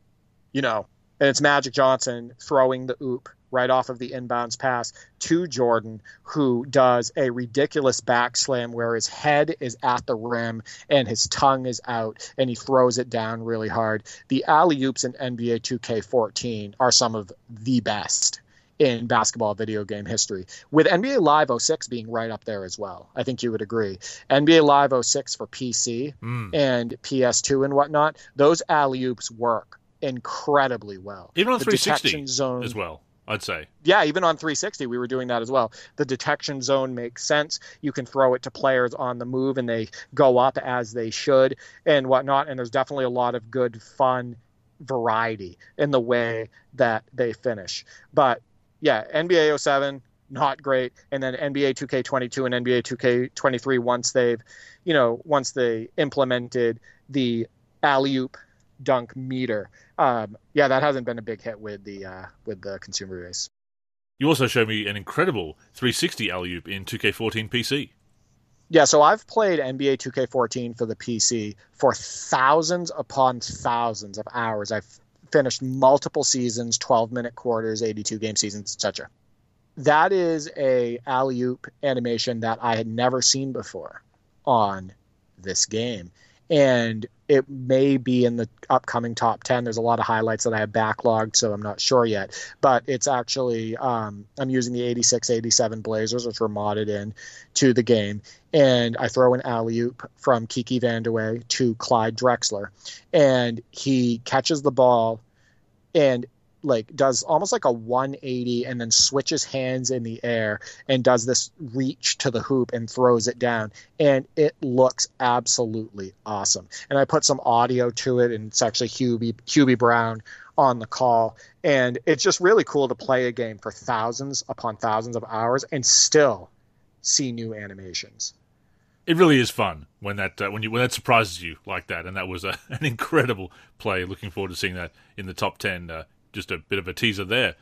you know!" And it's Magic Johnson throwing the oop right off of the inbounds pass to Jordan, who does a ridiculous back slam where his head is at the rim and his tongue is out and he throws it down really hard. The alley oops in NBA 2K14 are some of the best in basketball video game history, with NBA Live 06 being right up there as well. I think you would agree. NBA Live 06 for PC mm. and PS2 and whatnot, those alley oops work incredibly well.
Even on the 360 zone as well. I'd say.
Yeah, even on 360, we were doing that as well. The detection zone makes sense. You can throw it to players on the move, and they go up as they should, and whatnot. And there's definitely a lot of good, fun variety in the way that they finish. But yeah, NBA 07, not great, and then NBA 2K22 and NBA 2K23 once they've, you know, once they implemented the alley oop dunk meter. Um, yeah, that hasn't been a big hit with the uh, with the consumer base.
You also showed me an incredible 360 alley oop in 2K14 PC.
Yeah, so I've played NBA 2K14 for the PC for thousands upon thousands of hours. I've finished multiple seasons, 12 minute quarters, 82 game seasons, etc. That is a alley oop animation that I had never seen before on this game. And it may be in the upcoming top 10. There's a lot of highlights that I have backlogged, so I'm not sure yet. But it's actually, um, I'm using the 86 87 Blazers, which were modded in to the game. And I throw an alley oop from Kiki Vandeweghe to Clyde Drexler. And he catches the ball and like does almost like a 180 and then switches hands in the air and does this reach to the hoop and throws it down. And it looks absolutely awesome. And i put some audio to it and it's actually hubie hubie brown on the call. And it's just really cool to play a game for thousands upon thousands of hours and still see new animations.
It really is fun when that uh, when you when that surprises you like that, and that was a, an incredible play. Looking forward to seeing that in the top ten uh, just a bit of a teaser there.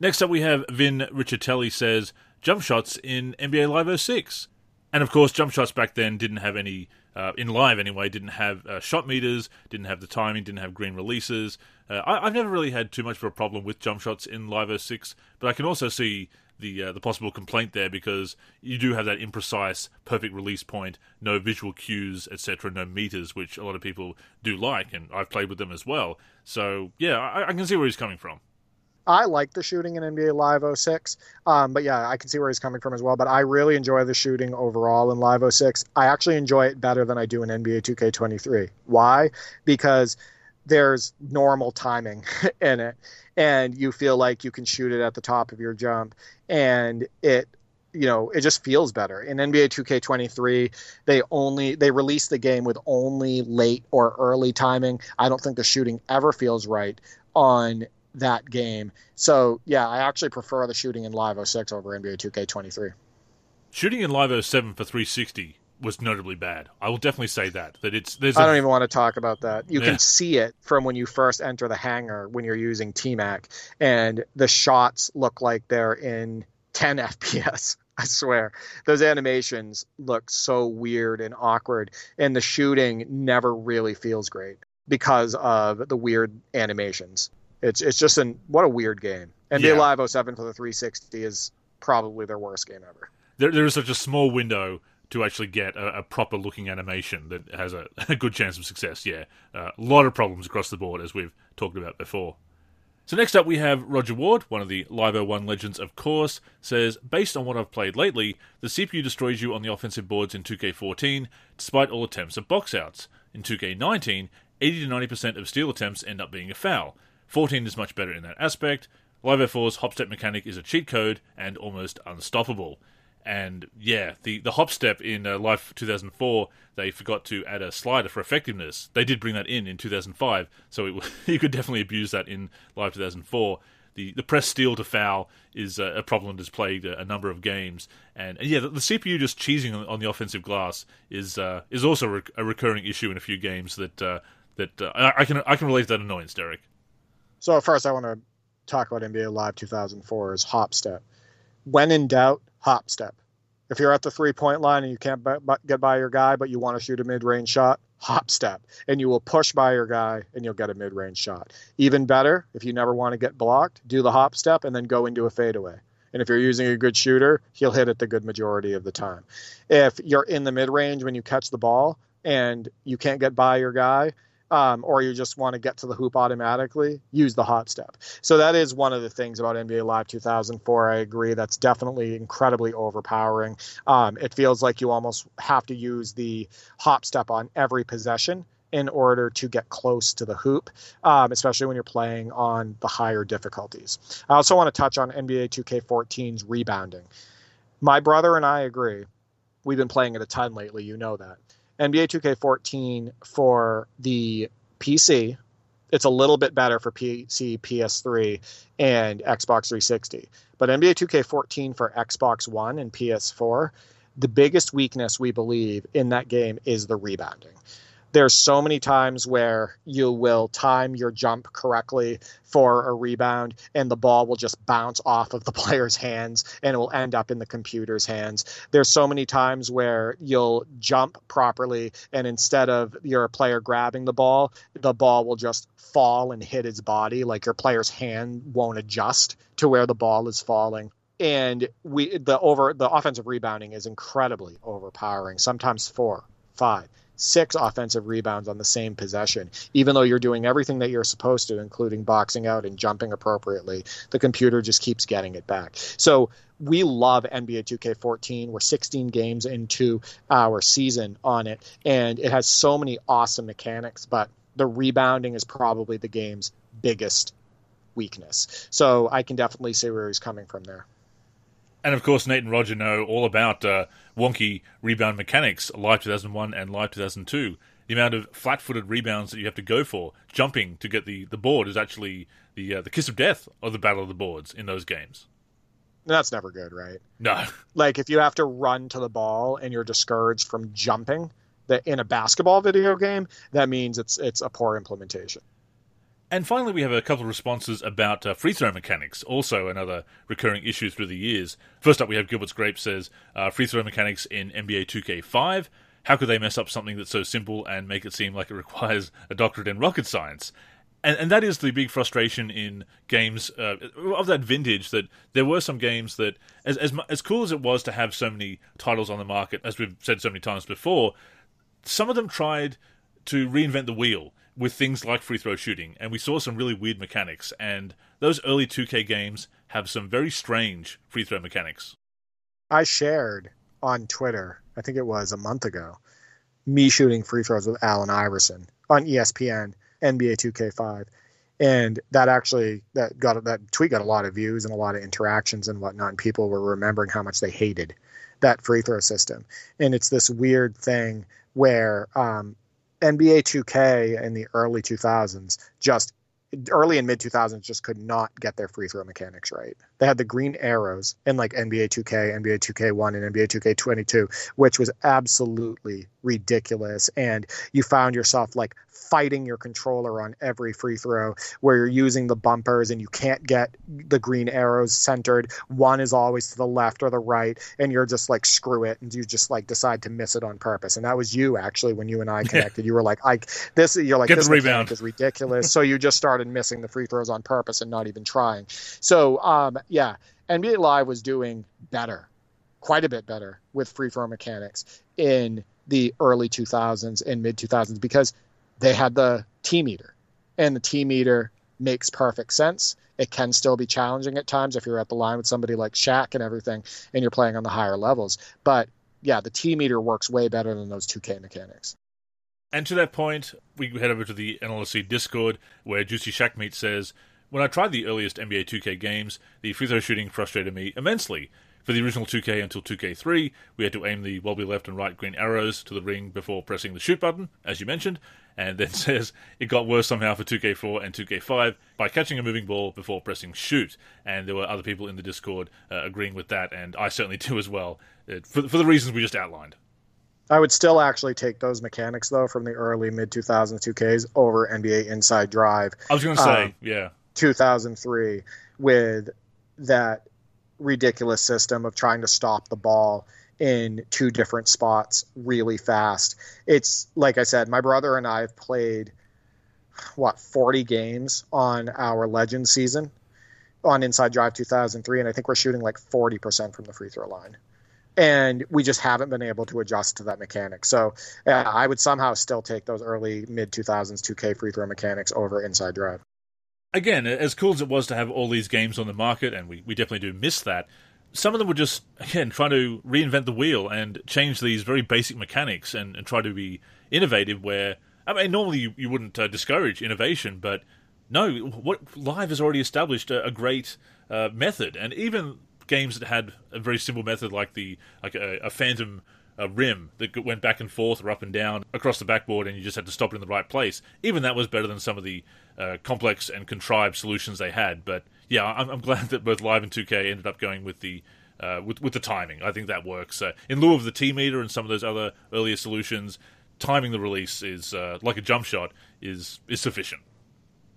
Next up, we have Vin Riccitelli says jump shots in NBA Live 06. And of course, jump shots back then didn't have any, uh, in live anyway, didn't have uh, shot meters, didn't have the timing, didn't have green releases. Uh, I, have never really had too much of a problem with jump shots in Live 06, but I can also see the uh, the possible complaint there because you do have that imprecise, perfect release point, no visual cues, etc., no meters, which a lot of people do like, and I've played with them as well. So yeah, I, I can see where he's coming from.
I like the shooting in NBA Live 06, um, but yeah, I can see where he's coming from as well. But I really enjoy the shooting overall in Live 06. I actually enjoy it better than I do in NBA 2K23. Why? Because there's normal timing in it and you feel like you can shoot it at the top of your jump and it you know it just feels better. In nba 2k23 they only they release the game with only late or early timing. I don't think the shooting ever feels right on that game. So yeah i actually prefer the shooting in live 06 over nba 2k23
shooting in live 07 for 360 was notably bad. I will definitely say that. That it's
there's. I don't even want to talk about that. You yeah. can see it from when you first enter the hangar when you're using TMAC, and the shots look like they're in 10 FPS. I swear, those animations look so weird and awkward, and the shooting never really feels great because of the weird animations. It's it's just an what a weird game. And yeah. Live 07 for the 360 is probably their worst game ever.
There, there is such a small window to actually get a, a, proper looking animation that has a, a good chance of success. Yeah, uh, a lot of problems across the board, as we've talked about before. So next up we have Roger Ward, one of the Live 01 legends of course, says, Based on what I've played lately, the CPU destroys you on the offensive boards in 2K14, despite all attempts at box outs. In 2K19, 80 to 90% of steal attempts end up being a foul. 14 is much better in that aspect. Live 04's hop step mechanic is a cheat code and almost unstoppable. And yeah, the, the hop step in uh, Live 2004, they forgot to add a slider for effectiveness. They did bring that in in 2005, so it, you could definitely abuse that in Live 2004. The, the press steal to foul is a, a problem that's plagued a, a, number of games, and, and yeah, the, the, CPU just cheesing on, on, the offensive glass is uh, is also a, a, recurring issue in a few games that uh, that uh, I, I, can I can relate to that annoyance, Derek.
So first, I want to talk about NBA Live 2004's hop step. When in doubt, hop step. If you're at the three point line and you can't get by your guy, but you want to shoot a mid range shot, hop step. And you will push by your guy and you'll get a mid range shot. Even better, if you never want to get blocked, do the hop step and then go into a fadeaway. And if you're using a good shooter, he'll hit it the good majority of the time. If you're in the mid range when you catch the ball and you can't get by your guy, um, or you just want to get to the hoop automatically, use the hop step. So that is one of the things about NBA Live 2004. I agree. That's definitely incredibly overpowering. Um, it feels like you almost have to use the hop step on every possession in order to get close to the hoop, um, especially when you're playing on the higher difficulties. I also want to touch on NBA 2K14's rebounding. My brother and I agree. We've been playing it a ton lately. You know that. NBA 2K14 for the PC. It's a little bit better for PC, PS3, and Xbox 360. But NBA 2K14 for Xbox One and PS4, the biggest weakness we believe in that game is the rebounding there's so many times where you will time your jump correctly for a rebound and the ball will just bounce off of the player's hands and it will end up in the computer's hands. There's so many times where you'll jump properly and instead of your player grabbing the ball the ball will just fall and hit his body like your player's hand won't adjust to where the ball is falling. And we the over the offensive rebounding is incredibly overpowering sometimes four five, six offensive rebounds on the same possession. Even though you're doing everything that you're supposed to, including boxing out and jumping appropriately, the computer just keeps getting it back. So we love NBA 2K14. We're 16 games into our season on it, and it has so many awesome mechanics, but the rebounding is probably the game's biggest weakness. So I can definitely see where he's coming from there.
And of course, Nate and Roger know all about uh, wonky rebound mechanics, Live 2001 and Live 2002. The amount of flat-footed rebounds that you have to go for, jumping to get the, the board, is actually the uh, the kiss of death of the battle of the boards in those games.
That's never good, right?
No.
Like if you have to run to the ball and you're discouraged from jumping, that in a basketball video game, that means it's it's a poor implementation.
And finally, we have a couple of responses about uh, free throw mechanics, also another recurring issue through the years. First up, we have Gilbert's Grape says uh, free throw mechanics in NBA 2K5. How could they mess up something that's so simple and make it seem like it requires a doctorate in rocket science? And, and that is the big frustration in games uh, of that vintage. That there were some games that, as, as as cool as it was to have so many titles on the market, as we've said so many times before, some of them tried to reinvent the wheel with things like free throw shooting, and we saw some really weird mechanics. And those early 2K games have some very strange free throw mechanics.
I shared on Twitter, I think it was a month ago, me shooting free throws with Allen Iverson on ESPN NBA 2K5, and that actually that got that tweet got a lot of views and a lot of interactions and whatnot. And people were remembering how much they hated that free throw system, and it's this weird thing where um, NBA 2K in the early 2000s just early and mid 2000s just could not get their free throw mechanics right. They had the green arrows in like NBA 2K, NBA 2K1, and NBA 2K22, which was absolutely ridiculous. And you found yourself like fighting your controller on every free throw where you're using the bumpers and you can't get the green arrows centered. One is always to the left or the right, and you're just like, screw it. And you just like decide to miss it on purpose. And that was you actually when you and I connected. you were like, I, this, you're like,
Get
this
rebound.
is ridiculous. so you just started missing the free throws on purpose and not even trying. So, um, yeah, NBA Live was doing better, quite a bit better with free throw mechanics in the early 2000s and mid 2000s because they had the T meter, and the T meter makes perfect sense. It can still be challenging at times if you're at the line with somebody like Shaq and everything, and you're playing on the higher levels. But yeah, the T meter works way better than those 2K mechanics.
And to that point, we head over to the NLSC Discord where Juicy Shackmeat says, When I tried the earliest NBA 2K games, the free throw shooting frustrated me immensely. For the original 2K until 2K3, we had to aim the wobbly left and right green arrows to the ring before pressing the shoot button, as you mentioned, and then says it got worse somehow for 2K4 and 2K5 by catching a moving ball before pressing shoot. And there were other people in the Discord uh, agreeing with that, and I certainly do as well, uh, for, for the reasons we just outlined.
I would still actually take those mechanics though from the early mid 2000s 2Ks over NBA Inside Drive.
I was going to say,
Um,
yeah.
2003 with that ridiculous system of trying to stop the ball in two different spots really fast. It's like I said, my brother and I have played what 40 games on our legend season on Inside Drive 2003 and I think we're shooting like 40% from the free throw line. And we just haven't been able to adjust to that mechanic. So uh, I would somehow still take those early mid 2000s 2K free throw mechanics over Inside Drive.
again, as cool as it was to have all these games on the market, and we, we definitely do miss that, some of them were just, again, trying to reinvent the wheel and change these very basic mechanics and, and try to be innovative where, I mean, normally you, you wouldn't uh, discourage innovation, but no, what Live has already established a, a great uh, method, and even games that had a very simple method like the like a, a phantom a rim that went back and forth or up and down across the backboard, and you just had to stop it in the right place. Even that was better than some of the uh, complex and contrived solutions they had. But yeah, I'm, I'm glad that both Live and 2K ended up going with the uh, with with the timing. I think that works. Uh, in lieu of the T meter and some of those other earlier solutions, timing the release is uh, like a jump shot is is sufficient.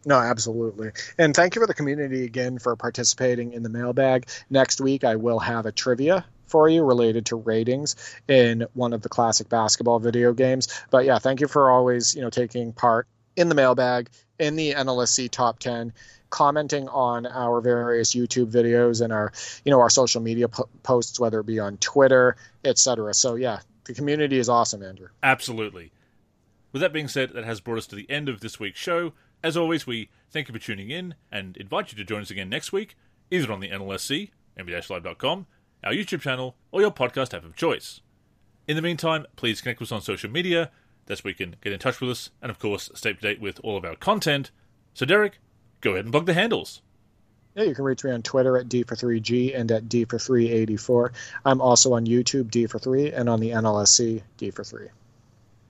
No, absolutely. And thank you for the community again for participating in the mailbag. Next week, I will have a trivia for you related to ratings in one of the classic basketball video games. But yeah, thank you for always, you know, taking part in the mailbag, in the NLSC top 10, commenting on our various YouTube videos and our, you know, our social media po- posts, whether it be on Twitter, etc. So yeah, The community is awesome, Andrew.
Absolutely. With that being said, that has brought us to the end of this week's show. As always, we thank you for tuning in and invite you to join us again next week, either on the NLSC, nba-live.com, our YouTube channel, or your podcast app of choice. In the meantime, please connect with us on social media. That's where you can get in touch with us, and of course, stay up to date with all of our content. So, Derek, go ahead and plug the handles.
Yeah, you can reach me on Twitter at D for 3G and at D for 384. I'm also on YouTube, D for 3, and on the NLSC, D for 3.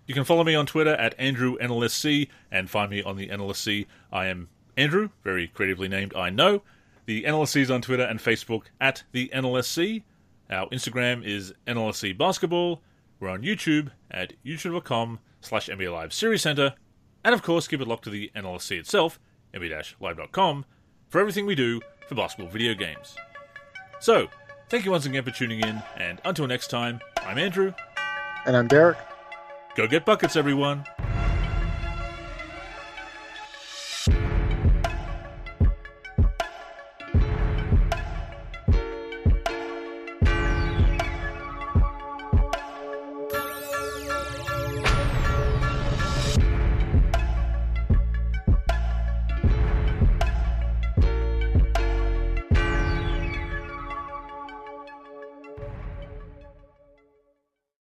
You can follow me on Twitter at Andrew NLSC and find me on the NLSC. I am Andrew, very creatively named, I know. The NLSC is on Twitter and Facebook at the NLSC. Our Instagram is NLSC Basketball. We're on YouTube at youtube.com slash NBA Live Series Center. And of course, keep it locked to the NLSC itself, NBA-Live.com, for everything we do for basketball video games. So, thank you once again for tuning in, and until next time, I'm Andrew.
And I'm Derek.
Go get buckets, everyone!